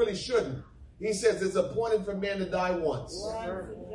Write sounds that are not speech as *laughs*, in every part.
really shouldn't. He says it's appointed for man to die once.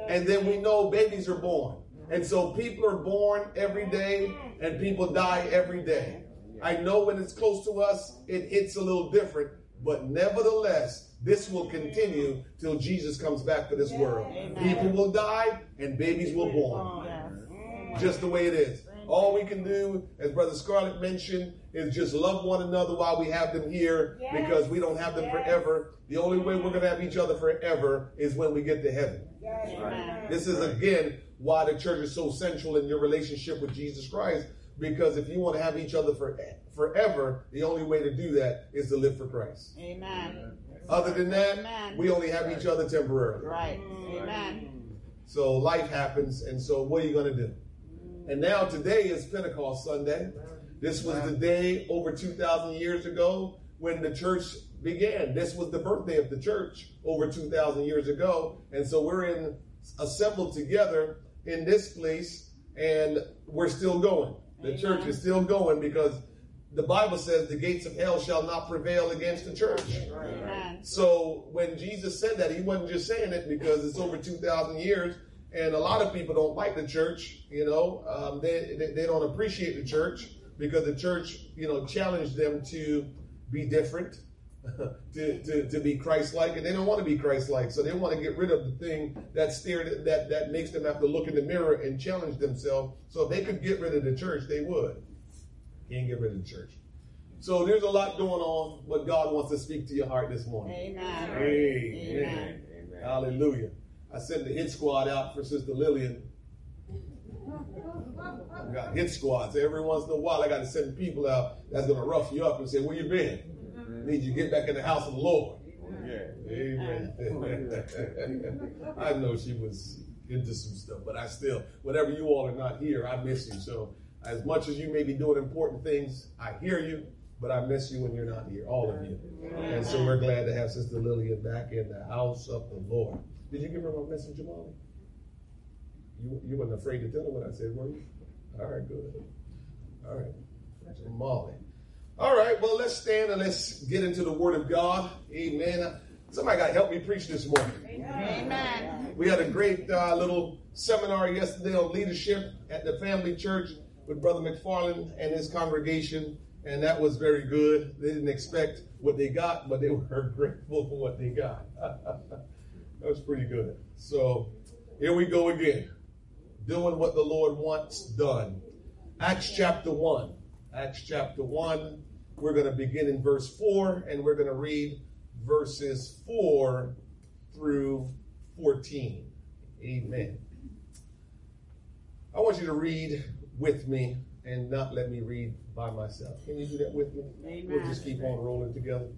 And then we know babies are born. And so people are born every day and people die every day. I know when it's close to us, it hits a little different, but nevertheless, this will continue till Jesus comes back to this world. People will die and babies will born. Just the way it is. All we can do, as Brother Scarlett mentioned, is just love one another while we have them here yes. because we don't have them yes. forever. The only way we're going to have each other forever is when we get to heaven. Yes. This is, again, why the church is so central in your relationship with Jesus Christ because if you want to have each other for, forever, the only way to do that is to live for Christ. Amen. Other than that, Amen. we only have each other temporarily. Right. Amen. So life happens, and so what are you going to do? And now today is Pentecost Sunday. This was the day over 2,000 years ago when the church began. This was the birthday of the church over 2,000 years ago. And so we're in assembled together in this place and we're still going. The Amen. church is still going because the Bible says the gates of hell shall not prevail against the church. Amen. So when Jesus said that, he wasn't just saying it because it's over 2,000 years and a lot of people don't like the church. You know, um, they, they, they don't appreciate the church because the church, you know, challenged them to be different, *laughs* to, to, to be Christ-like, and they don't want to be Christ-like. So they want to get rid of the thing that stared that that makes them have to look in the mirror and challenge themselves. So if they could get rid of the church, they would. Can't get rid of the church. So there's a lot going on, but God wants to speak to your heart this morning. Amen. Amen. Amen. Hallelujah. I sent the hit squad out for Sister Lillian. I got hit squads. Every once in a while, I got to send people out that's going to rough you up and say, Where you been? I need you to get back in the house of the Lord. Oh, yeah. Amen. Oh, oh, *laughs* I know she was into some stuff, but I still, whatever you all are not here, I miss you. So, as much as you may be doing important things, I hear you, but I miss you when you're not here, all of you. And so, we're glad to have Sister Lillian back in the house of the Lord. Did you give her my message, Jamali? You, you weren't afraid to tell her what I said, were you? All right, good. All right. Jamali. All right, well, let's stand and let's get into the Word of God. Amen. Somebody got to help me preach this morning. Amen. We had a great uh, little seminar yesterday on leadership at the family church with Brother McFarland and his congregation, and that was very good. They didn't expect what they got, but they were *laughs* grateful for what they got. *laughs* That was pretty good. So here we go again. Doing what the Lord wants done. Acts chapter 1. Acts chapter 1. We're going to begin in verse 4 and we're going to read verses 4 through 14. Amen. I want you to read with me and not let me read by myself. Can you do that with me? Amen. We'll just keep on rolling together.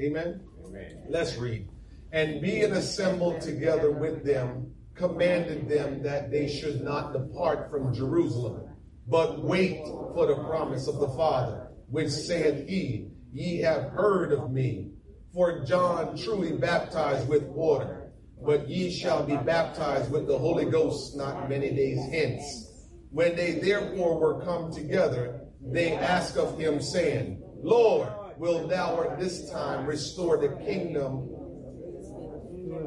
Amen. Amen. Let's read and being assembled together with them, commanded them that they should not depart from Jerusalem, but wait for the promise of the Father, which saith he, Ye have heard of me. For John truly baptized with water, but ye shall be baptized with the Holy Ghost not many days hence. When they therefore were come together, they asked of him, saying, Lord, will thou at this time restore the kingdom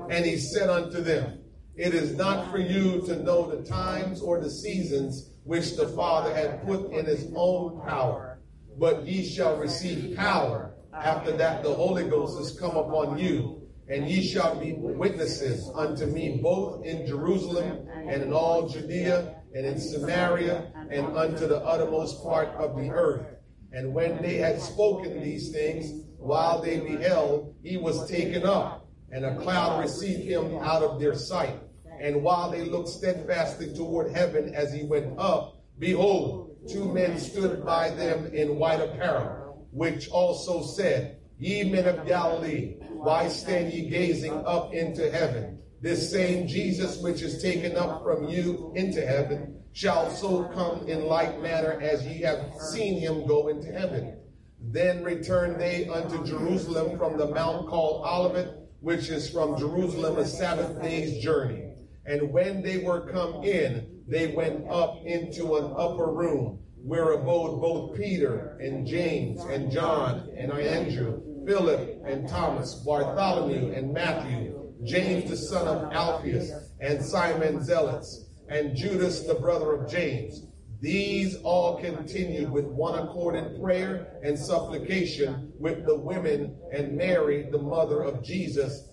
and he said unto them, It is not for you to know the times or the seasons which the Father had put in his own power, but ye shall receive power after that the Holy Ghost is come upon you, and ye shall be witnesses unto me both in Jerusalem and in all Judea and in Samaria and unto the uttermost part of the earth. And when they had spoken these things, while they beheld, he was taken up and a cloud received him out of their sight. And while they looked steadfastly toward heaven as he went up, behold, two men stood by them in white apparel, which also said, Ye men of Galilee, why stand ye gazing up into heaven? This same Jesus which is taken up from you into heaven shall so come in like manner as ye have seen him go into heaven. Then returned they unto Jerusalem from the mount called Olivet, which is from Jerusalem a Sabbath day's journey. And when they were come in, they went up into an upper room where abode both Peter and James and John and Andrew, Philip and Thomas, Bartholomew and Matthew, James the son of Alphaeus, and Simon Zelotes, and Judas the brother of James. These all continued with one accord in prayer and supplication with the women and Mary, the mother of Jesus.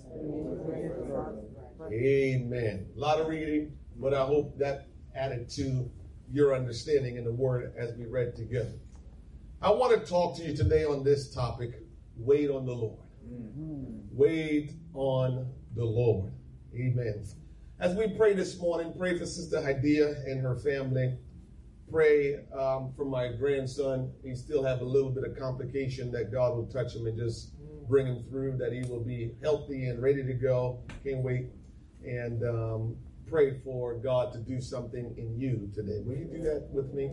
Amen. A lot of reading, but I hope that added to your understanding in the word as we read together. I want to talk to you today on this topic wait on the Lord. Wait on the Lord. Amen. As we pray this morning, pray for Sister Hadia and her family pray um, for my grandson. He still have a little bit of complication that God will touch him and just bring him through, that he will be healthy and ready to go. Can't wait. And um, pray for God to do something in you today. Will you do that with me?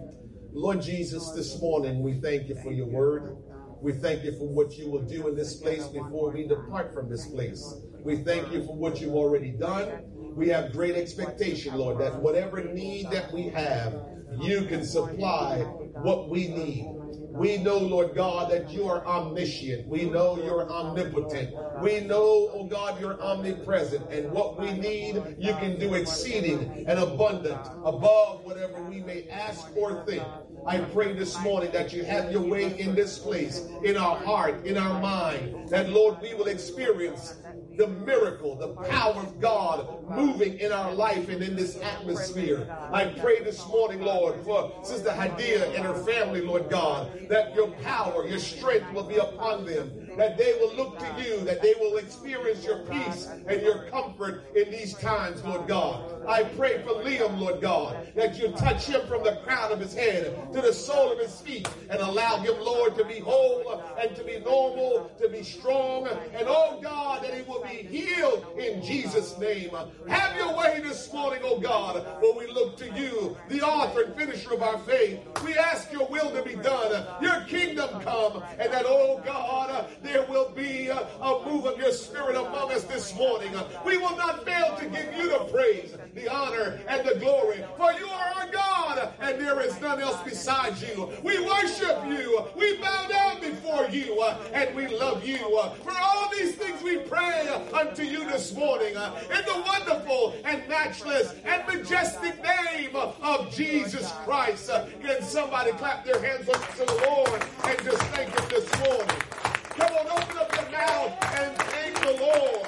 Lord Jesus, this morning we thank you for your word. We thank you for what you will do in this place before we depart from this place. We thank you for what you've already done. We have great expectation, Lord, that whatever need that we have, you can supply what we need. We know, Lord God, that you are omniscient. We know you're omnipotent. We know, oh God, you're omnipresent. And what we need, you can do exceeding and abundant above whatever we may ask or think. I pray this morning that you have your way in this place, in our heart, in our mind, that Lord, we will experience the miracle, the power of God moving in our life and in this atmosphere. I pray this morning, Lord, for Sister Hadia and her family, Lord God, that your power, your strength will be upon them, that they will look to you, that they will experience your peace and your comfort in these times, Lord God. I pray for Liam, Lord God, that you touch him from the crown of his head to the sole of his feet and allow him, Lord, to be whole and to be normal, to be strong, and oh God, that he will be healed in Jesus' name. Have your way this morning, oh God, when we look to you, the author and finisher of our faith. We ask your will to be done, your kingdom come, and that, oh God, there will be a, a move of your spirit among us this morning. We will not fail to give you the praise, the honor, and the glory, for you are our God, and there is none else besides you. We worship you, we bow down before you, uh, and we love you. Uh, for all these things we pray unto you this morning uh, in the wonderful and matchless and majestic name of Jesus Christ. Can somebody clap their hands up to the Lord and just thank him this morning? Come on, open up your mouth and thank the Lord.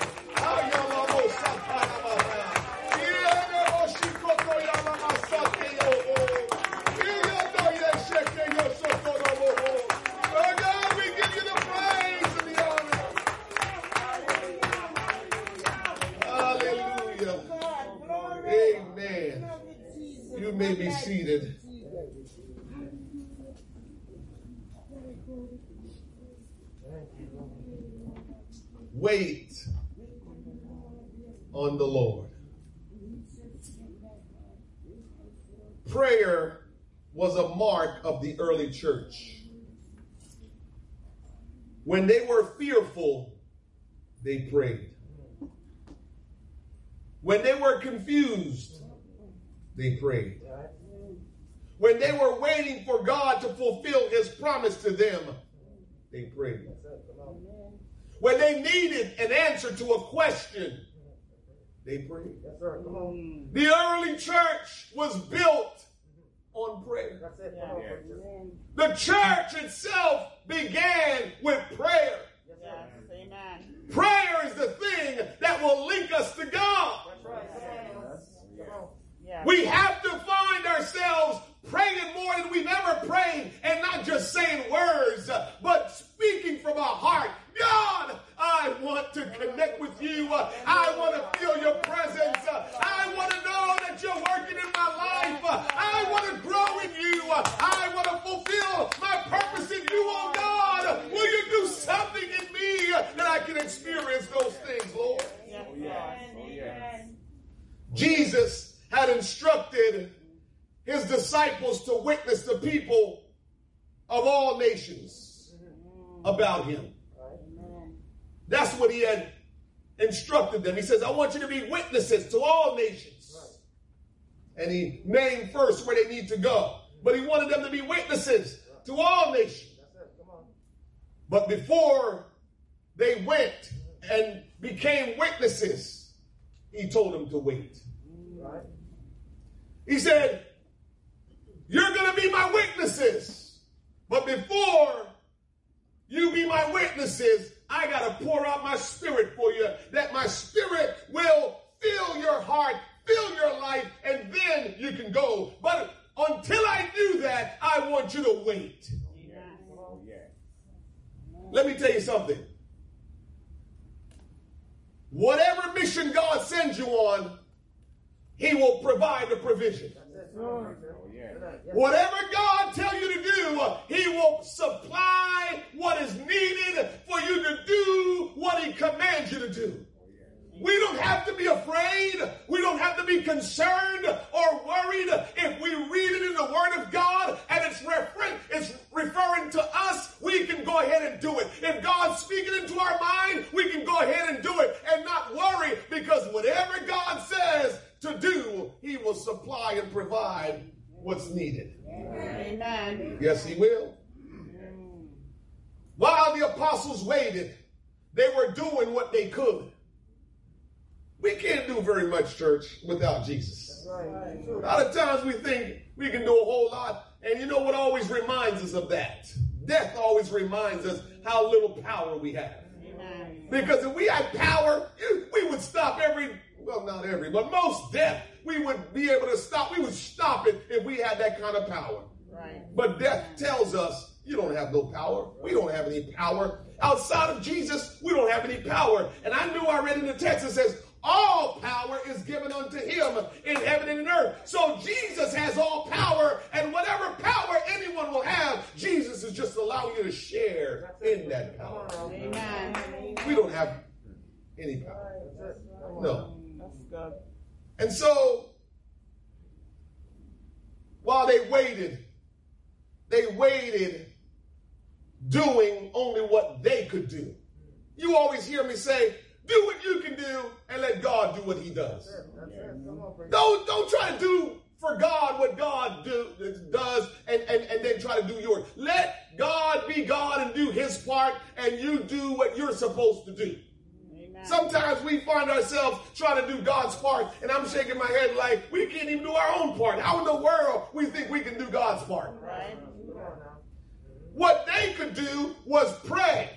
Oh God, we give you the praise and the honor. Hallelujah. Amen. You may be seated. Wait on the Lord. Prayer was a mark of the early church. When they were fearful, they prayed. When they were confused, they prayed. When they were waiting for God to fulfill his promise to them, they prayed. When they needed an answer to a question, they prayed. The early church was built on prayer. The church itself began with prayer. Yes, amen. Prayer is the thing that will link us to God. Yes. We have to find ourselves praying more than we've ever prayed and not just saying words, but speaking from our heart. God, I want to connect with you. I want to feel your presence. I want to know that you're working in my life. I want to grow in you. I want to fulfill my purpose in you, oh God. Will you do something in me that I can experience those things, Lord? Yes, Lord. Jesus had instructed his disciples to witness the people of all nations about him. That's what he had instructed them. He says, I want you to be witnesses to all nations. And he named first where they need to go. But he wanted them to be witnesses to all nations. But before they went and became witnesses, he told them to wait. He said, You're going to be my witnesses. But before you be my witnesses, I got to pour out my spirit for you, that my spirit will fill your heart, fill your life, and then you can go. But until I do that, I want you to wait. Let me tell you something. Whatever mission God sends you on, He will provide the provision. Whatever God tell you to do, He will supply what is needed for you to do what He commands you to do. We don't have to be afraid. We don't have to be concerned or worried if we read it in the Word of God and it's, refer- it's referring to us. We can go ahead and do it. If God's speaking into our mind, we can go ahead and do it and not worry because whatever God says to do, He will supply and provide what's needed. Amen. Yes, He will. While the apostles waited, they were doing what they could. We can't do very much, church, without Jesus. A lot of times we think we can do a whole lot, and you know what always reminds us of that? Death always reminds us how little power we have. Because if we had power, we would stop every, well, not every, but most death. We would be able to stop. We would stop it if we had that kind of power. Right. But death tells us you don't have no power. We don't have any power. Outside of Jesus, we don't have any power. And I knew I read in the text it says, all power is given unto him in heaven and in earth. So Jesus has all power, and whatever power anyone will have, Jesus is just allowing you to share in that power. Amen. We don't have any power. No. And so, while they waited, they waited doing only what they could do. You always hear me say, do what you can do and let God do what he does. Don't, don't try to do for God what God do, does and, and, and then try to do yours. Let God be God and do his part and you do what you're supposed to do. Amen. Sometimes we find ourselves trying to do God's part, and I'm shaking my head like we can't even do our own part. How in the world we think we can do God's part? Right. What they could do was pray.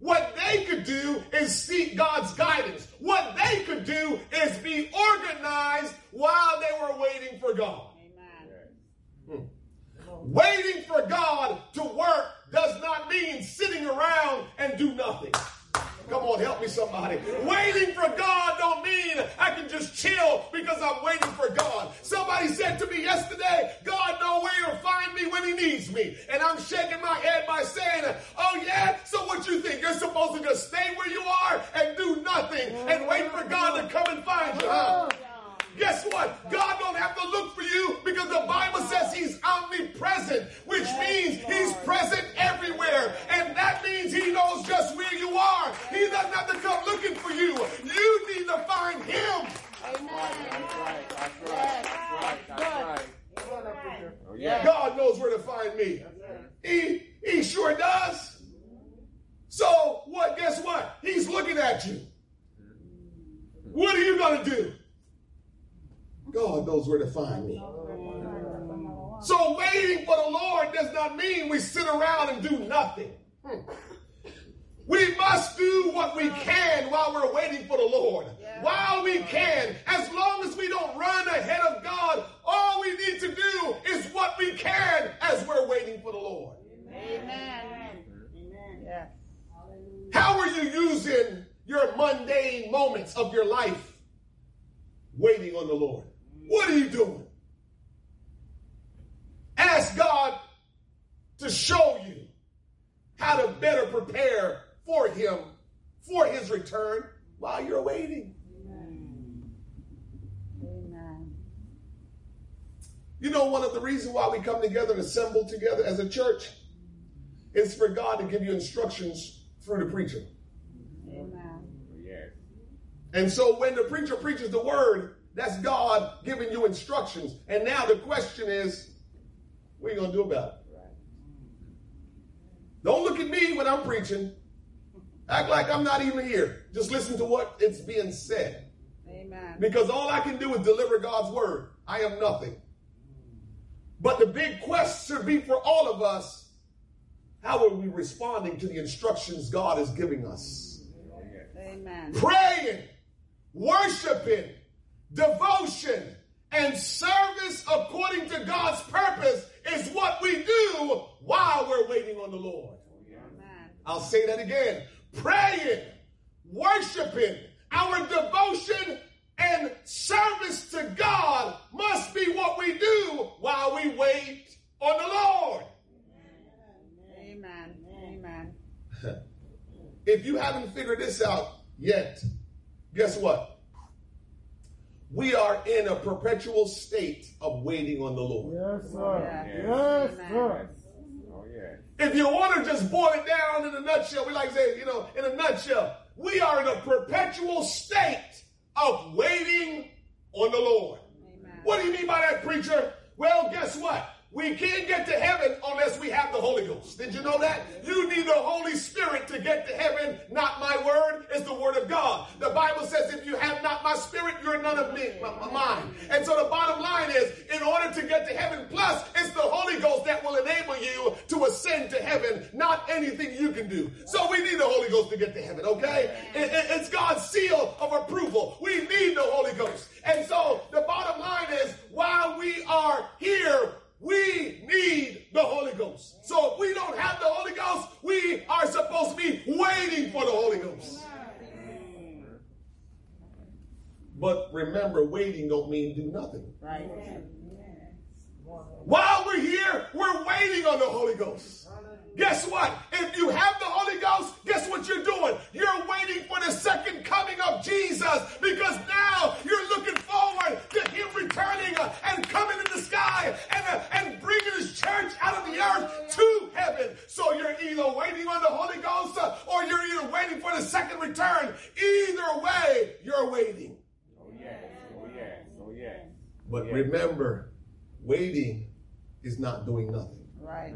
What they could do is seek God's guidance. What they could do is be organized while they were waiting for God. Amen. Hmm. Waiting for God to work does not mean sitting around and do nothing. Come on, help me somebody. Waiting for God don't mean I can just chill because I'm waiting for God. Somebody said to me yesterday, God know where to find me when he needs me. And I'm shaking my head by saying, oh yeah? So what you think? You're supposed to just stay where you are and do nothing and wait for God to come and find you, huh? Guess what? God don't have to look for you because the Bible says he's omnipresent, which means he's present everywhere. And that means he knows just where you are. He doesn't have to come looking for you. You need to find him. Amen. That's right. That's right. That's right. That's right. Oh, yeah. God knows where to find me. He, he sure does. So what? Guess what? He's looking at you. What are you going to do? God knows where to find me. So waiting for the Lord does not mean we sit around and do nothing. Hmm. We must do what we can while we're waiting for the Lord. While we can, as long as we don't run ahead of God, all we need to do is what we can as we're waiting for the Lord. Amen. Amen. Yes. How are you using your mundane moments of your life waiting on the Lord? What are you doing? Ask God to show you how to better prepare for Him for His return while you're waiting. Amen. You know, one of the reasons why we come together assemble together as a church is for God to give you instructions through the preacher. Amen. And so when the preacher preaches the word, that's God giving you instructions. And now the question is, what are you going to do about it? Don't look at me when I'm preaching. Act like I'm not even here. Just listen to what it's being said. Amen. Because all I can do is deliver God's word. I am nothing. But the big question should be for all of us how are we responding to the instructions God is giving us? Amen. Praying, worshiping, devotion, and service according to God's purpose is what we do while we're waiting on the Lord. Amen. I'll say that again. Praying, worshiping, our devotion and service to God must be what we do while we wait on the Lord. Amen. Amen. *laughs* If you haven't figured this out yet, guess what? We are in a perpetual state of waiting on the Lord. Yes, sir. Yes. Yes, sir. Oh, yeah. If you want to just boil it down in a nutshell, we like to say, you know, in a nutshell, we are in a perpetual state of waiting on the Lord. Amen. What do you mean by that, preacher? Well, guess what? We can't get to heaven unless we have the Holy Ghost. Did you know that? You need the Holy Spirit to get to heaven. Not my word, it's the word of God. The Bible says, if you have not my spirit, you're none of me, My mine. And so the bottom line is, in order to get to heaven, plus it's the Holy Ghost that will enable ascend to heaven, not anything you can do. So we need the Holy Ghost to get to heaven, okay? It- it- it's God's seal of approval. We need the Holy Ghost. And so the bottom line is, while we are here, we need the Holy Ghost. So if we don't have the Holy Ghost, we are supposed to be waiting for the Holy Ghost. But remember, waiting don't mean do nothing. Right. While we're here, we're waiting on the Holy Ghost. Guess what? If you have the Holy Ghost, guess what you're doing? You're waiting for the second coming of Jesus because now you're looking forward to Him returning uh, and coming in the sky and, uh, and bringing His church out of the earth to heaven. So you're either waiting on the Holy Ghost uh, or you're either waiting for the second return. Either way, you're waiting. Oh, yes. Oh, yes. Oh, yes. But remember, waiting is not doing nothing. Right.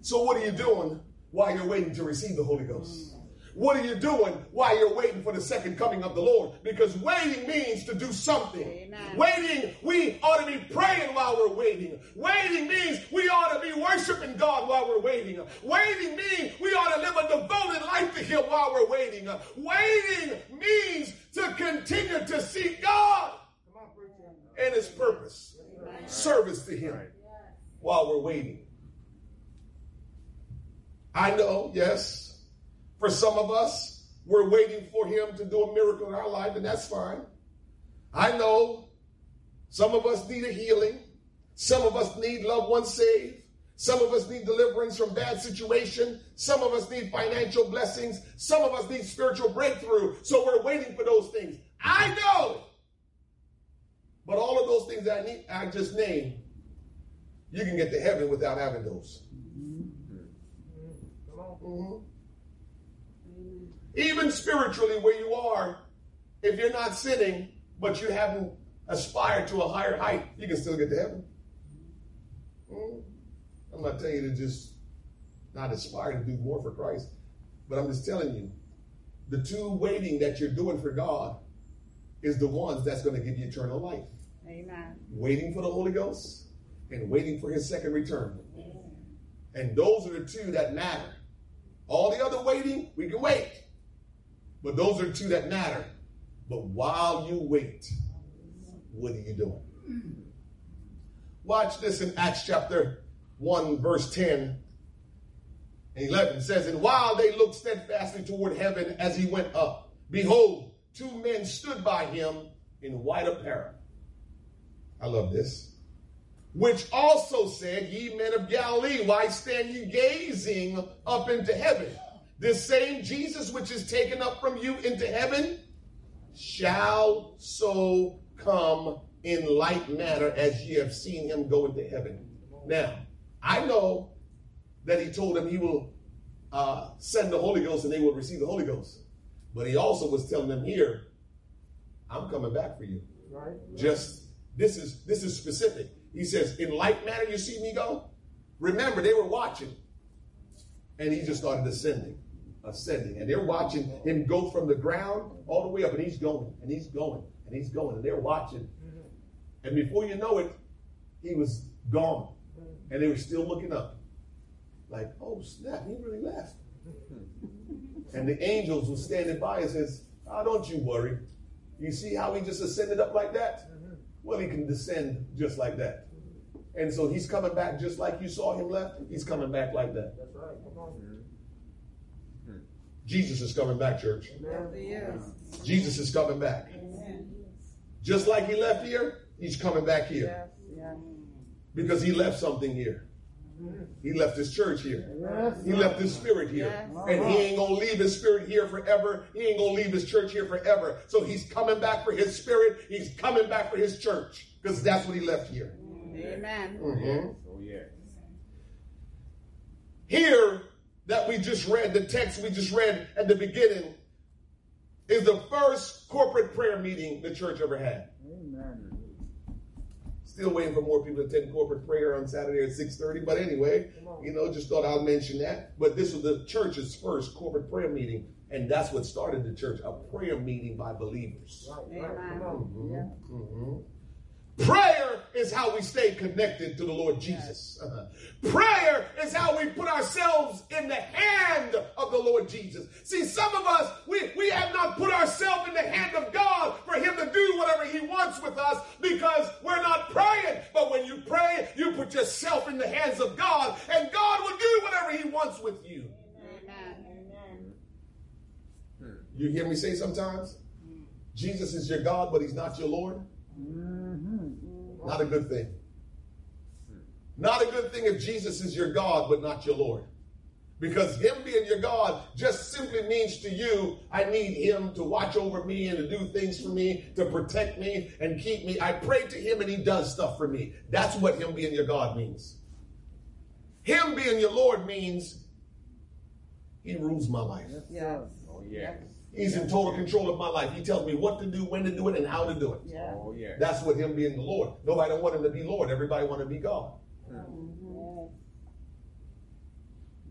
So what are you doing while you're waiting to receive the Holy Ghost? What are you doing while you're waiting for the second coming of the Lord? Because waiting means to do something. Amen. Waiting, we ought to be praying while we're waiting. Waiting means we ought to be worshiping God while we're waiting. Waiting means we ought to live a devoted life to Him while we're waiting. Waiting means to continue to seek God Come on, preacher. and His purpose, service to Him while we're waiting. I know, yes, for some of us, we're waiting for Him to do a miracle in our life, and that's fine. I know some of us need a healing, some of us need loved ones saved. Some of us need deliverance from bad situation. Some of us need financial blessings. Some of us need spiritual breakthrough. So we're waiting for those things. I know. But all of those things I need, I just named, you can get to heaven without having those. Mhm. Even spiritually, where you are, if you're not sinning, but you haven't aspired to a higher height, you can still get to heaven. Mhm. I'm not telling you to just not aspire to do more for Christ, but I'm just telling you the two waiting that you're doing for God is the ones that's going to give you eternal life. Amen. Waiting for the Holy Ghost and waiting for his second return. And those are the two that matter. All the other waiting, we can wait. But those are two that matter. But while you wait, what are you doing? Watch this in Acts chapter 1, verse 10 and 11. It says, And while they looked steadfastly toward heaven as he went up, behold, two men stood by him in white apparel. I love this. Which also said, Ye men of Galilee, why stand ye gazing up into heaven? This same Jesus which is taken up from you into heaven shall so come in like manner as ye have seen him go into heaven. Now, I know that he told them he will uh, send the Holy Ghost and they will receive the Holy Ghost. But he also was telling them here, I'm coming back for you. Right? Just this is this is specific. He says, in like manner you see me go. Remember, they were watching. And he just started ascending, ascending. And they're watching him go from the ground all the way up. And he's going, and he's going, and he's going. And they're watching. Mm-hmm. And before you know it, he was gone. Mm-hmm. And they were still looking up. Like, oh snap, he really left. *laughs* And the angels were standing by and says, Oh, don't you worry. You see how he just ascended up like that? Mm-hmm. Well, he can descend just like that. And so he's coming back just like you saw him left. He's coming back like that. That's right. Come on. Jesus is coming back, church. Yes. Jesus is coming back. Just like he left here, he's coming back here Yes, yes. because he left something here. He left his church here. Yes. He left his spirit here. Yes. And he ain't gonna leave his spirit here forever. He ain't gonna leave his church here forever. So he's coming back for his spirit. He's coming back for his church. Because that's what he left here. Amen. Mhm. Oh, yes. Here that we just read, the text we just read at the beginning, is the first corporate prayer meeting the church ever had. Amen. Still waiting for more people to attend corporate prayer on Saturday at 6:30. But anyway, you know, just thought I'll mention that. But this was the church's first corporate prayer meeting, and that's what started the church, a prayer meeting by believers. Right, right. Come on. Mhm. Prayer is how we stay connected to the Lord Jesus. Uh-huh. Prayer is how we put ourselves in the hand of the Lord Jesus. See, some of us, we, we have not put ourselves in the hand of God for Him to do whatever He wants with us because we're not praying. But when you pray, you put yourself in the hands of God, and God will do whatever He wants with you. Amen. You hear me say sometimes? Jesus is your God, but He's not your Lord. Not a good thing. Not a good thing if Jesus is your God, but not your Lord. Because Him being your God just simply means to you, I need Him to watch over me and to do things for me, to protect me and keep me. I pray to Him and He does stuff for me. That's what Him being your God means. Him being your Lord means He rules my life. Yes. Oh, yes. He's in total control of my life. He tells me what to do, when to do it, and how to do it. Yes. Oh, yes. That's what him being the Lord. Nobody don't want him to be Lord. Everybody want to be God.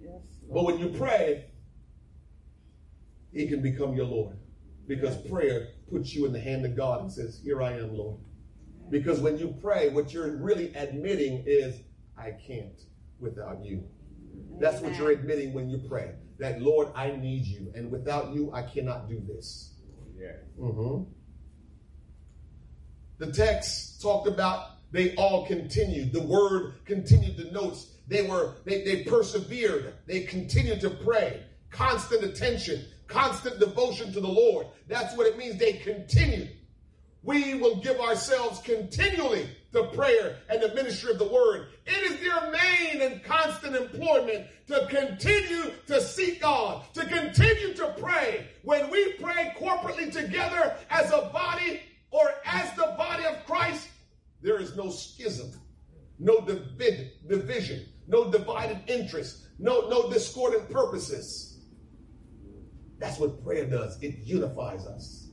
Yes. But when you pray, he can become your Lord. Because prayer puts you in the hand of God and says, Here I am, Lord. Because when you pray, what you're really admitting is, I can't without you. That's what you're admitting when you pray. That, Lord, I need you. And without you, I cannot do this. Yes. Mhm. The text talked about they all continued. The word continued the notes. They were, they, they persevered. They continued to pray. Constant attention, constant devotion to the Lord. That's what it means. They continued. We will give ourselves continually to prayer and the ministry of the word. It is their main and constant employment to continue to seek God, to continue to pray. When we pray corporately together as a body or as the body of Christ, there is no schism, no divid- division, no divided interest, no, no discordant purposes. That's what prayer does. It unifies us.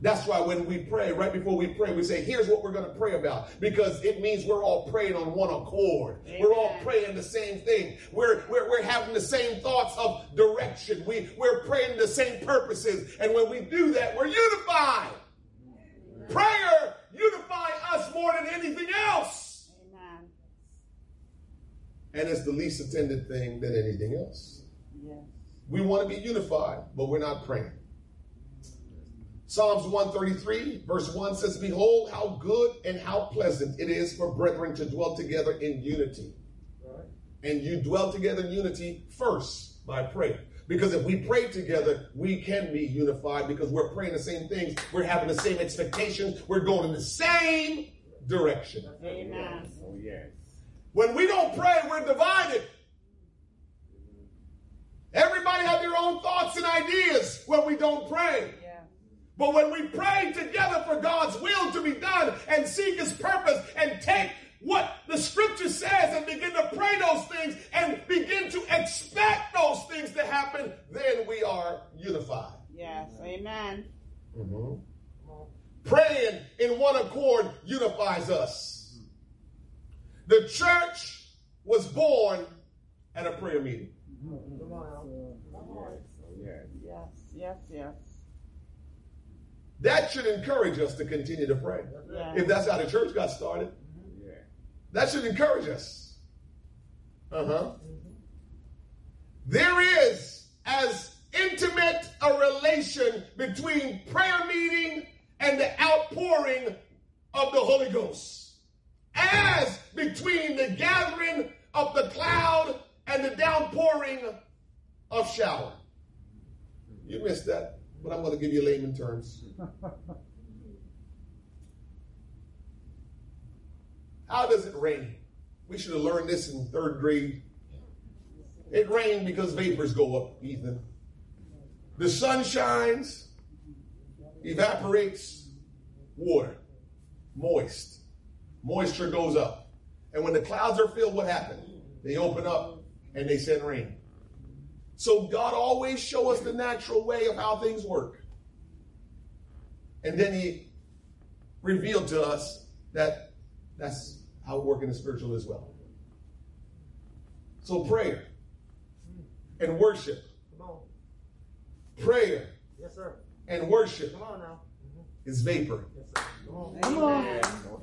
That's why when we pray, right before we pray, we say, here's what we're going to pray about. Because it means we're all praying on one accord. We're all praying the same thing. We're, we're, we're having the same thoughts of direction. We, we're praying the same purposes. And when we do that, we're unified. Prayer unifies us more than anything else. Amen. And it's the least attended thing than anything else. Yes. We want to be unified, but we're not praying. Psalms 133, verse 1 says, Behold, how good and how pleasant it is for brethren to dwell together in unity. Right. And you dwell together in unity first by prayer. Because if we pray together, we can be unified because we're praying the same things. We're having the same expectations. We're going in the same direction. Amen. Oh, yes. When we don't pray, we're divided. Everybody have their own thoughts and ideas when we don't pray. Yeah. But when we pray together for God's will to be done and seek his purpose and take what the scripture says and begin to pray those things and begin to expect those things to happen, then we are unified. Yes. Amen. Mm-hmm. Praying in one accord unifies us. The church was born at a prayer meeting. Come on now. Yes, yes, yes. That should encourage us to continue to pray. yes. If that's how the church got started, Yeah. that should encourage us. Uh huh. There is as intimate a relation between prayer meeting and the outpouring of the Holy Ghost as between the gathering of the cloud and the downpouring of shower. You missed that, but I'm going layman terms. How does it rain? We should have learned this in third grade. It rained because vapors go up, Ethan. The sun shines, evaporates water, moist. Moisture goes up. And when the clouds are filled, what happens? They open up and they send rain. So God always show us the natural way of how things work. And then he revealed to us that that's how it works in the spiritual as well. So prayer and worship, Come on. prayer Yes, sir. and worship Come on now. Mm-hmm. is vapor. Yes, sir. Come on. Come on. Yes. Oh,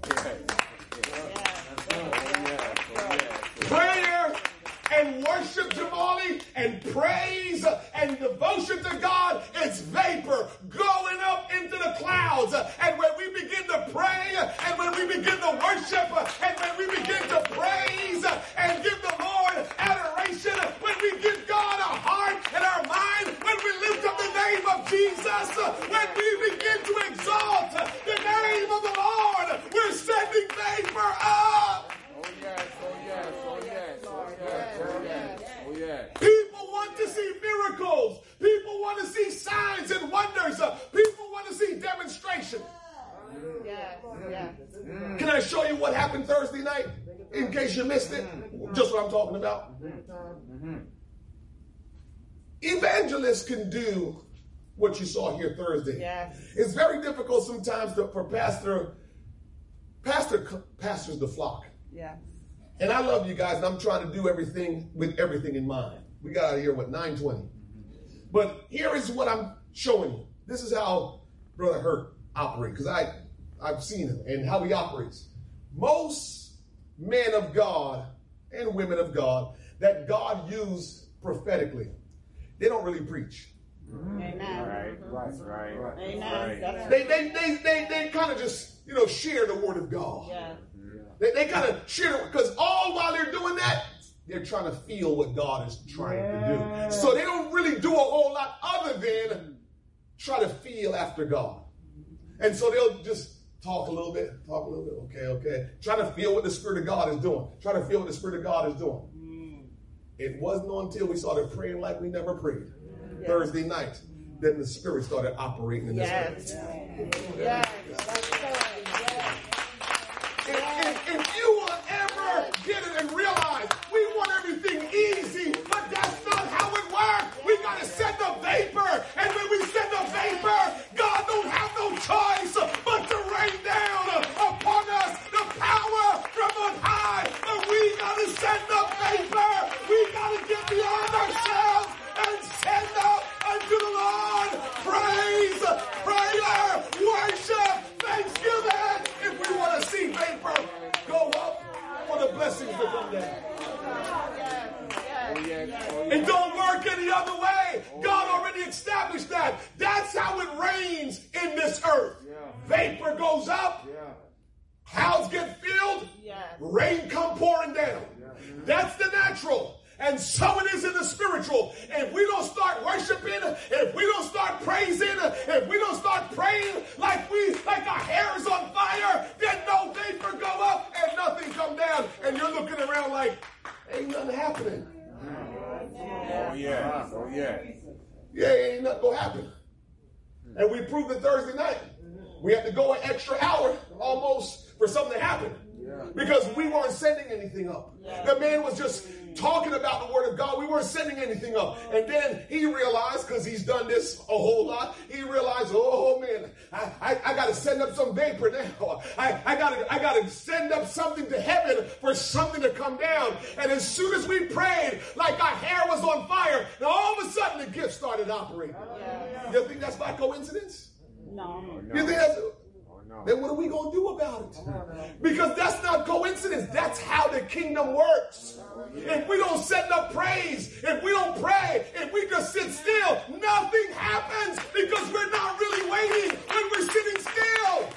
prayer and worship, Jamali, and praise and devotion to God is vapor going up into the clouds. And when we begin to pray, and when we begin to worship, and when we begin to praise and give the Lord adoration, when we give God our heart and our mind, when we lift up the name of Jesus, when we begin to exalt the name of the Lord, we're sending vapor up. Oh, yes. Oh, yes. Oh, yes. Oh, yes. Oh, yes. Oh, yes. People want to see miracles. People want to see signs and wonders. Uh, People want to see demonstration. Yes, yes. Can I show you what happened Thursday night? In case you missed it, just what I'm talking about. Evangelists can do what you saw here Thursday. Yes. It's very difficult sometimes to, for pastor, pastor pastors the flock. Yes. And I love you guys, and I'm trying to do everything with everything in mind. We got out of here, what, 920? But here is what I'm showing you. This is how Brother Hurt operates, because I I've seen him and how he operates. Most men of God and women of God that God used prophetically, they don't really preach. Mm-hmm. Amen. Right. Right. Mm-hmm. Right. Amen. That's They they they they, they kind of just you know share the word of God. Yes. Mm-hmm. They, they kind of share because all while they're doing that, they're trying to feel what God is trying to do. So they don't really do a whole lot other than try to feel after God. And so they'll just talk a little bit, talk a little bit, okay, okay. Try to feel what the Spirit of God is doing. Try to feel what the Spirit of God is doing. Mm. It wasn't until we started praying like we never prayed Thursday night then the Spirit started operating in this Yes. earth. Yes. That's. Yes. If, if, if you will ever get it and realize we want everything easy, but that's not how it works. We got to send the vapor. And when we send the vapor, God don't have no choice but to rain down upon us the power from on high. But we got to send the vapor. We got to get beyond ourselves and send up unto the Lord praise, prayer, worship, thanksgiving. If we want to see vapor go up for the blessings to come down. It don't work any other way. God already established that. That's how it rains in this earth. Vapor goes up, clouds get filled, rain come pouring down. That's the natural. And so it is in the spiritual. If we don't start worshiping, if we don't start praising, if we don't start praying like we like our hair is on fire, then no vapor go up and nothing come down. And you're looking around like, ain't nothing happening. Oh, yeah. Oh, yeah. Yeah, ain't nothing gonna happen. And we proved it Thursday night. We had to go an extra hour almost for something to happen. Because we weren't sending anything up. The man was just talking about the word of God. We weren't sending anything up. And then he realized, because he's done this a whole lot, he realized, oh man, I, I, I gotta send up some vapor now. I, I gotta I gotta send up something to heaven for something to come down. And as soon as we prayed, like our hair was on fire, and all of a sudden the gift started operating. You think that's by coincidence? No. You think that's no. Then what are we going to do about it? Because that's not coincidence. That's how the kingdom works. If we don't set up praise, if we don't pray, if we just sit still, nothing happens because we're not really waiting when we're sitting still.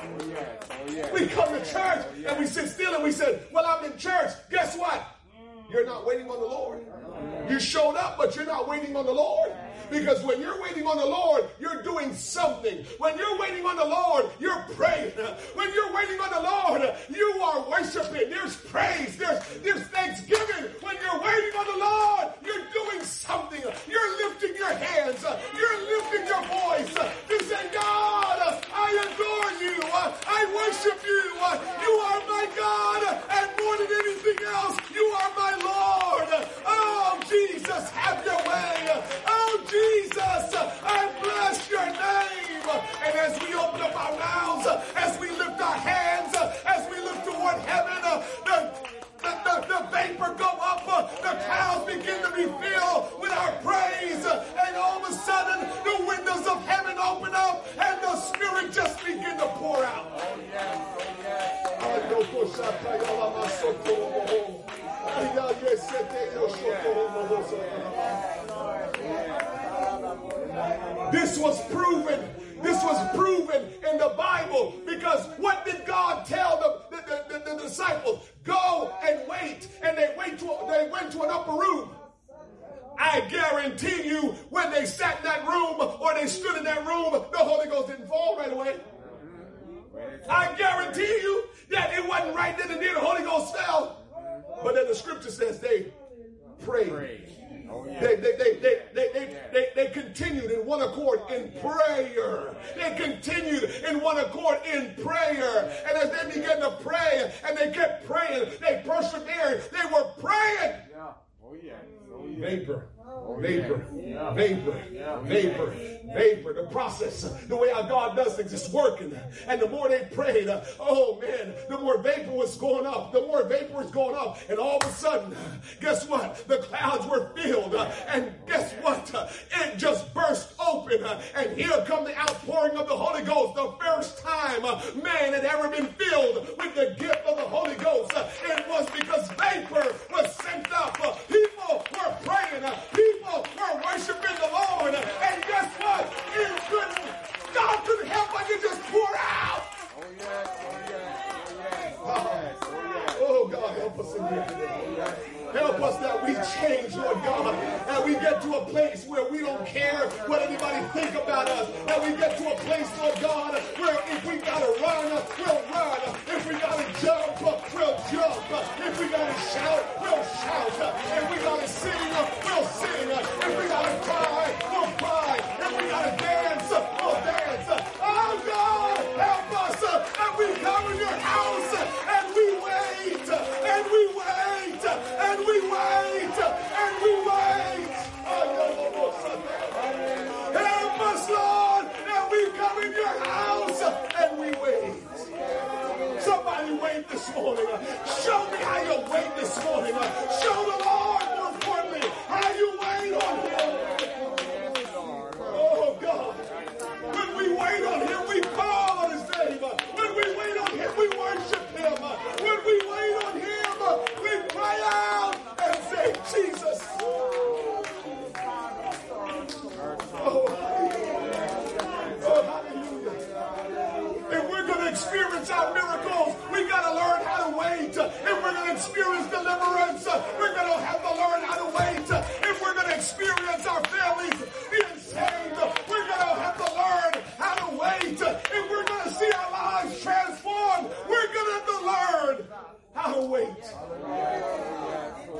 Oh, yes. Oh, yes. We come to church and we sit still and we say, Well, I'm in church. Guess what? You're not waiting on the Lord. You showed up, but you're not waiting on the Lord. Because when you're waiting on the Lord, you're doing something. When you're waiting on the Lord, you're praying. When you're waiting on the Lord, you are worshiping. There's praise. There's, there's thanksgiving. When you're waiting on the Lord, you're doing something. You're lifting your hands. You're lifting your voice. You say, God, I adore you. I worship you. You are my God. And more than anything else, you are my Lord. Oh, Jesus, have your way. Oh, Jesus, I bless your name. And as we open up our mouths, as we lift our hands, as we guarantee you, when they sat in that room or they stood in that room, the Holy Ghost didn't fall right away. I guarantee you that it wasn't right then and there the Holy Ghost fell. But then the scripture says they prayed. They, they, they, they, they, they, continued in one accord in prayer. They continued in one accord in prayer. And as they began to pray and they kept praying, they persevered. They were praying. Yeah. Oh, yes. Oh, yes. Vapor, vapor, vapor, vapor, vapor. The process, the way our God does things is working. And the more they prayed, oh man, the more vapor was going up. The more vapor was going up. And all of a sudden, guess what? The clouds were filled. And guess what? It just burst open. And here come the outpouring of the Holy Ghost. The first time man had ever been filled with the gift experience our miracles, we got to learn how to wait. If we're going to experience deliverance, we're going to have to learn how to wait. If we're going to experience our families being saved, we're going to have to learn how to wait. If we're going to see our lives transformed, we're going to have to learn how to wait.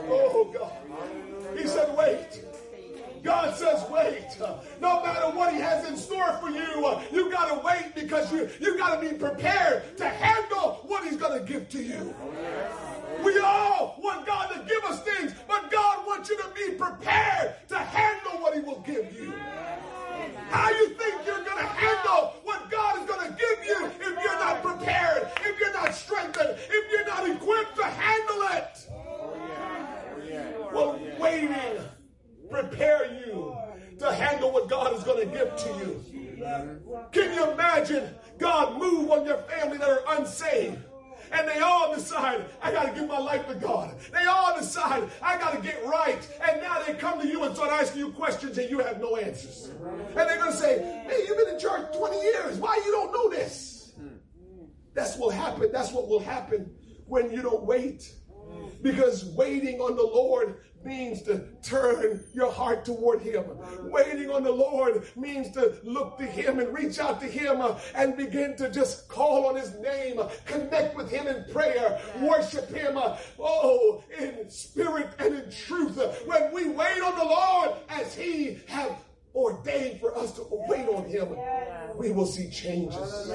Oh, God. He said, wait. God says, wait. No matter what He has in store for you, you got to wait because you, you got to be prepared to handle what He's going to give to you. We all want God to give us things, but God wants you to be prepared to handle what He will give you. How you think you're going to handle what God is going to give you if you're not prepared, if you're not strengthened, if you're not equipped to handle it. Oh. Oh. Well, waiting prepare you to handle what God is going to give to you. Can you imagine God move on your family that are unsaved? And they all decide, I got to give my life to God. They all decide, I got to get right. And now they come to you and start asking you questions and you have no answers. And they're going to say, hey, you've been in church 20 years. Why you don't know this? That's what happen. That's what will happen when you don't wait. Because waiting on the Lord means to turn your heart toward Him. Waiting on the Lord means to look to Him and reach out to Him uh, and begin to just call on His name, uh, connect with Him in prayer, worship Him, uh, oh, in spirit and in truth. When we wait on the Lord as He have ordained for us to wait on Him, we will see changes.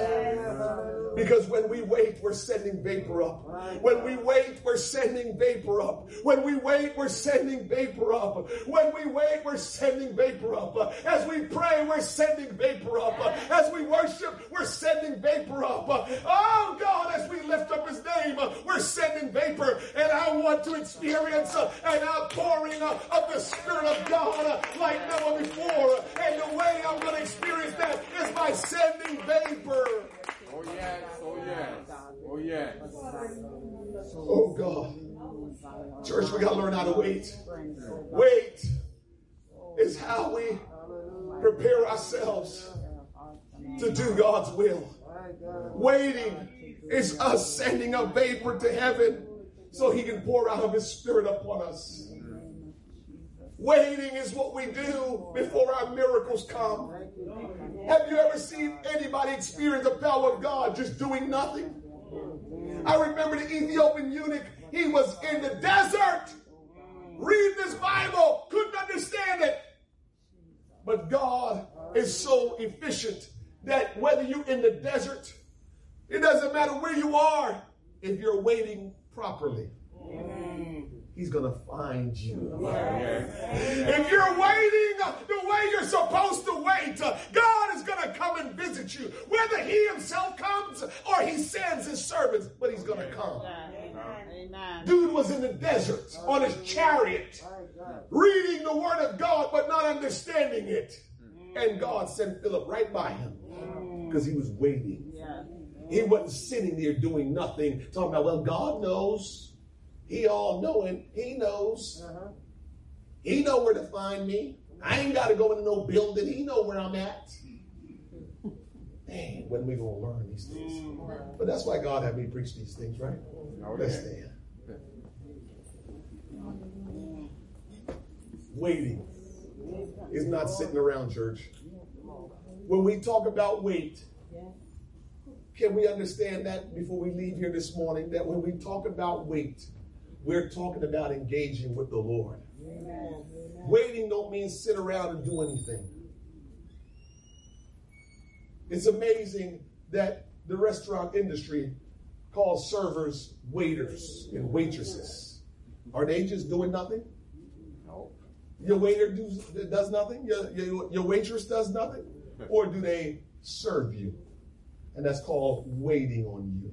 Because when we wait, we're sending vapor up. When we wait, we're sending vapor up. When we wait, we're sending vapor up. When we wait, we're sending vapor up. As we pray, we're sending vapor up. As we worship, we're sending vapor up. Oh God, as we lift up His name, we're sending vapor. And I want to experience an outpouring of the Spirit of God like never before. And the way I'm going to experience that is by sending vapor. Oh, yes. Oh, yes. Oh, yes. Oh God. Church, we gotta learn how to wait. Wait is how we prepare ourselves to do God's will. Waiting is us sending up vapor to heaven so he can pour out of his spirit upon us. Waiting is what we do before our miracles come. Have you ever seen anybody experience the power of God just doing nothing? I remember the Ethiopian eunuch, he was in the desert Read this Bible, couldn't understand it. But God is so efficient that whether you're in the desert, it doesn't matter where you are, if you're waiting properly. He's gonna find you. If you're waiting the way you're supposed to wait, God is gonna come and visit you. Whether He Himself comes or He sends His servants, but He's gonna come. Amen. Dude was in the desert on his chariot, reading the Word of God, but not understanding it. And God sent Philip right by him mm. because he was waiting. He wasn't sitting there doing nothing, talking about, well, God knows. He all knowing. He knows. Uh-huh. He know where to find me. I ain't got to go into no building. He know where I'm at. Man, when we gonna learn these things? Mm-hmm. But that's why God had me preach these things, right? Let's stand. Waiting is not sitting around, church. When we talk about wait, can we understand that before we leave here this morning? That when we talk about wait, we're talking about engaging with the Lord. Waiting don't mean sit around and do anything. It's amazing that the restaurant industry calls servers waiters and waitresses. Are they just doing nothing? No. Your waiter does, does nothing? Your, your, your waitress does nothing? Or do they serve you? And that's called waiting on you.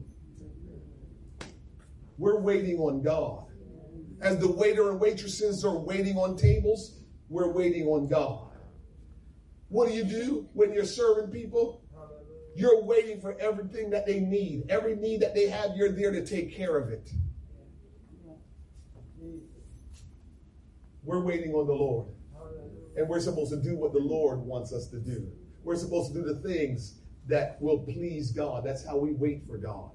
We're waiting on God. As the waiter and waitresses are waiting on tables, we're waiting on God. What do you do when you're serving people? You're waiting for everything that they need. Every need that they have, you're there to take care of it. We're waiting on the Lord. And we're supposed to do what the Lord wants us to do. We're supposed to do the things that will please God. That's how we wait for God.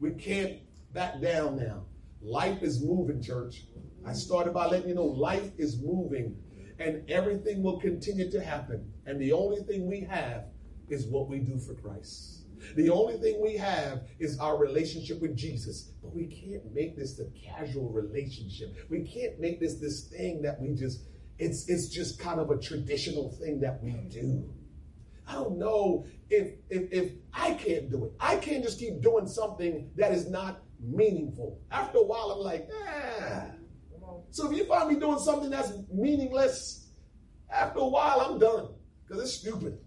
We can't back down now. Life is moving, church. I started by letting you know life is moving and everything will continue to happen. And the only thing we have is what we do for Christ. The only thing we have is our relationship with Jesus. But we can't make this a casual relationship. We can't make this this thing that we just it's it's just kind of a traditional thing that we do. I don't know if if if I can't do it. I can't just keep doing something that is not meaningful. After a while, I'm like, ah. So if you find me doing something that's meaningless, after a while, I'm done because it's stupid.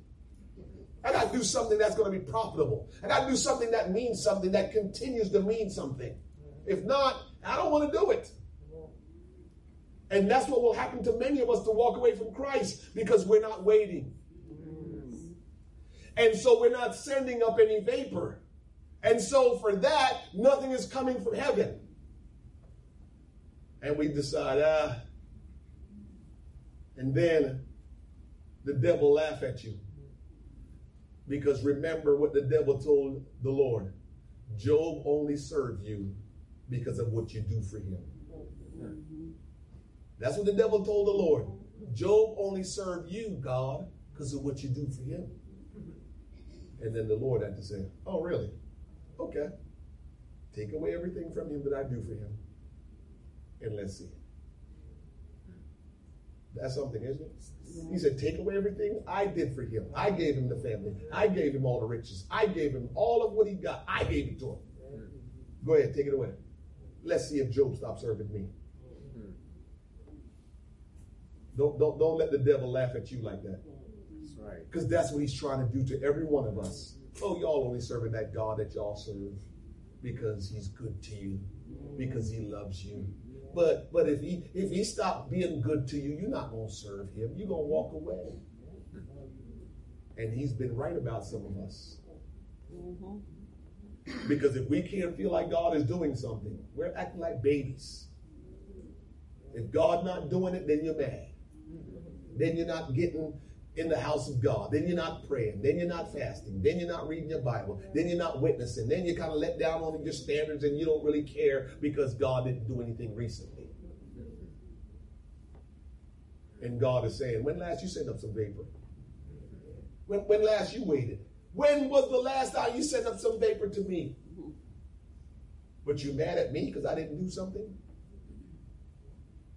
I got to do something that's going to be profitable. I got to do something that means something, that continues to mean something. If not, I don't want to do it. And that's what will happen to many of us to walk away from Christ because we're not waiting. And so we're not sending up any vapor. And so for that, nothing is coming from heaven. And we decide, ah. And then the devil laugh at you. Because remember what the devil told the Lord. Job only served you because of what you do for him. That's what the devil told the Lord. Job only served you, God, because of what you do for him. And then the Lord had to say, Oh, really? Okay. Take away everything from him that I do for him. And let's see. That's something, isn't it? He said, Take away everything I did for him. I gave him the family. I gave him all the riches. I gave him all of what he got. I gave it to him. Go ahead, take it away. Let's see if Job stops serving me. Don't, don't, don't let the devil laugh at you like that. That's right. Because that's what he's trying to do to every one of us. Oh, y'all only serving that God that y'all serve because he's good to you, because he loves you. But but if he if he stopped being good to you, you're not gonna serve him. You're gonna walk away. And he's been right about some of us. Because if we can't feel like God is doing something, we're acting like babies. If God not doing it, then you're mad. Then you're not getting in the house of God. Then you're not praying. Then you're not fasting. Then you're not reading your Bible. Then you're not witnessing. Then you're kind of let down on your standards and you don't really care because God didn't do anything recently. And God is saying, when last you sent up some vapor? When, when last you waited? When was the last time you sent up some vapor to me? But you mad at me because I didn't do something?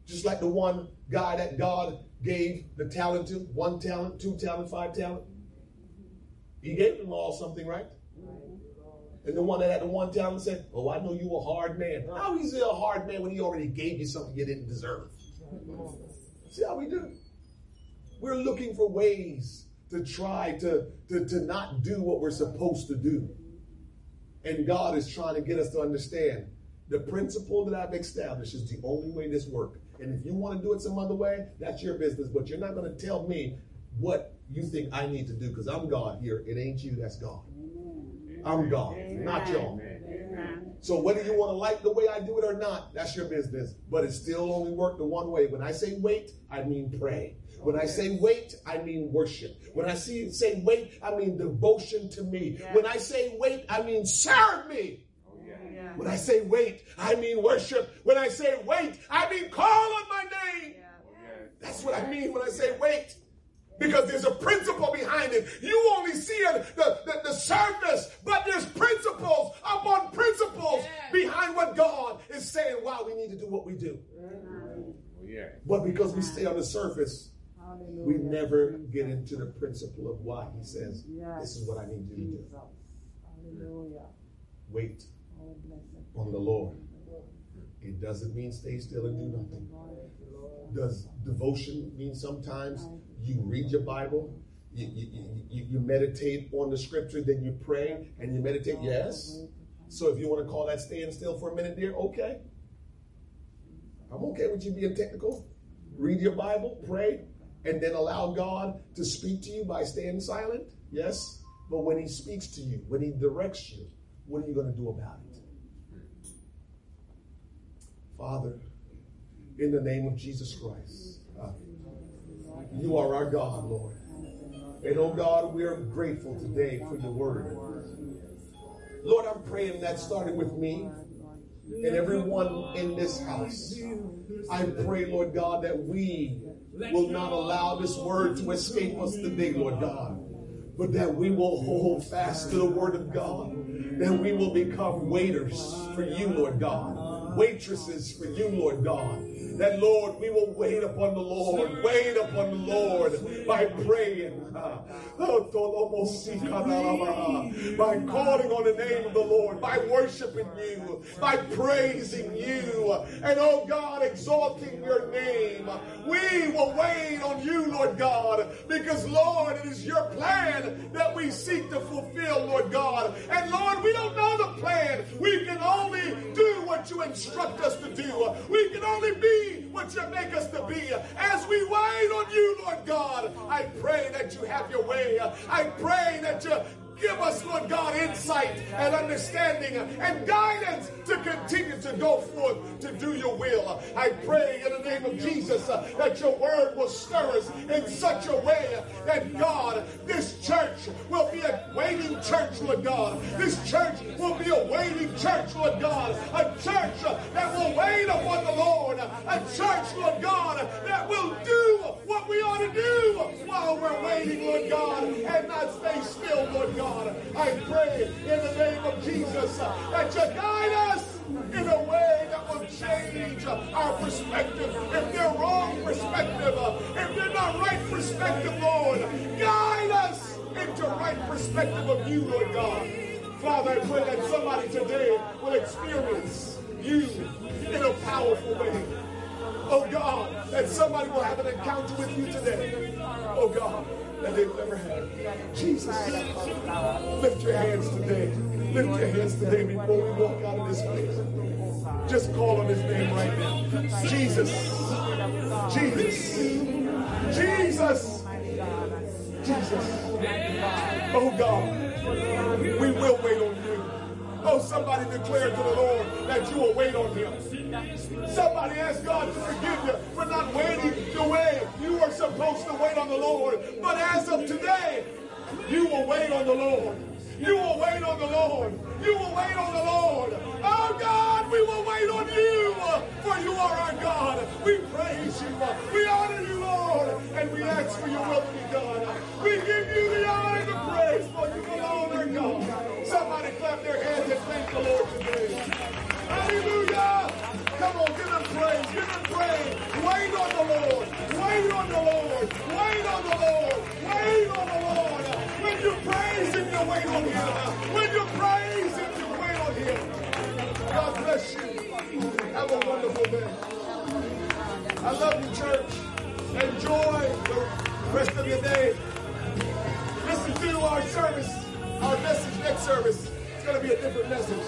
Just like the one guy that God gave the talent to one talent, two talent, five talent. He gave them all something, right? And the one that had the one talent said, Oh, I know you a hard man. How is he a hard man when he already gave you something you didn't deserve? See how we do? We're looking for ways to try to, to, to not do what we're supposed to do. And God is trying to get us to understand the principle that I've established is the only way this works. And if you want to do it some other way, that's your business. But you're not going to tell me what you think I need to do because I'm God here. It ain't you, that's God. I'm God, Amen. not y'all. So whether you want to like the way I do it or not, that's your business. But it still only work the one way. When I say wait, I mean pray. When I say wait, I mean worship. When I see, say wait, I mean devotion to me. When I say wait, I mean serve me. When I say wait, I mean worship. When I say wait, I mean call on my name. That's what I mean when I say wait. Because there's a principle behind it. You only see the, the, the surface, but there's principles upon principles behind what God is saying why we need to do what we do. But because we stay on the surface, we never get into the principle of why he says, This is what I need you to do. Hallelujah. Wait on the Lord. It doesn't mean stay still and do nothing. Does devotion mean sometimes you read your Bible, you, you, you, you meditate on the scripture, then you pray and you meditate? Yes. So if you want to call that staying still for a minute, dear, okay. I'm okay with you being technical. Read your Bible, pray, and then allow God to speak to you by staying silent. Yes. But when He speaks to you, when He directs you, what are you going to do about it? Father, in the name of Jesus Christ, you are our God, Lord. And oh God, we are grateful today for your word. Lord, I'm praying that starting with me and everyone in this house. I pray, Lord God, that we will not allow this word to escape us today, Lord God, but that we will hold fast to the word of God, that we will become waiters for you, Lord God waitresses for you, Lord God. That, Lord, we will wait upon the Lord, wait upon the Lord by praying, by calling on the name of the Lord, by worshiping you, by praising you, and oh God, exalting your name. We will wait on you, Lord God, because, Lord, it is your plan that we seek to fulfill, Lord God. And Lord, we don't know the plan. We can only do what you instruct us to do. We can only be what you make us to be. As we wait on you, Lord God, I pray that you have your way. I pray that you Give us, Lord God, insight and understanding and guidance to continue to go forth to do your will. I pray in the name of Jesus that your word will stir us in such a way that, God, this church will be a waiting church, Lord God. This church will be a waiting church, Lord God. A church that will wait upon the Lord. A church, Lord God, that will do what we ought to do while we're waiting, Lord God, and not stay still, Lord God. God. I pray in the name of Jesus that you guide us in a way that will change our perspective. If they're wrong perspective, if they're not right perspective, Lord, guide us into right perspective of you, Lord God. Father, I pray that somebody today will experience you in a powerful way. Oh God, that somebody will have an encounter with you today. Oh God that they've never had. Jesus, lift your hands today. Lift your hands today before we walk out of this place. Just call on his name right now. Jesus. Jesus. Jesus. Jesus. Oh God, we will wait on you. Oh, somebody declare to the Lord that you will wait on him. Somebody ask God to forgive you for not waiting the way you were supposed to wait on the Lord. But as of today, you will wait on the Lord. You will wait on the Lord. You will wait on the Lord. Oh God, we will wait on you, for you are our God. We praise you. We honor you, Lord, and we ask for your will to be done. We give you the honor and the praise, for you alone are God. Somebody clap their hands and thank the Lord today. Hallelujah. Come on, give praise. Give. Wait on the Lord. Wait on the Lord. Wait on the Lord. Wait on the Lord. When you praise him, you wait on him. When you praise him, you wait on him. God bless you. Have a wonderful day. I love you, church. Enjoy the rest of your day. Listen to our service, our message next service. It's going to be a different message.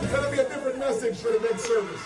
It's going to be a different message for the next service.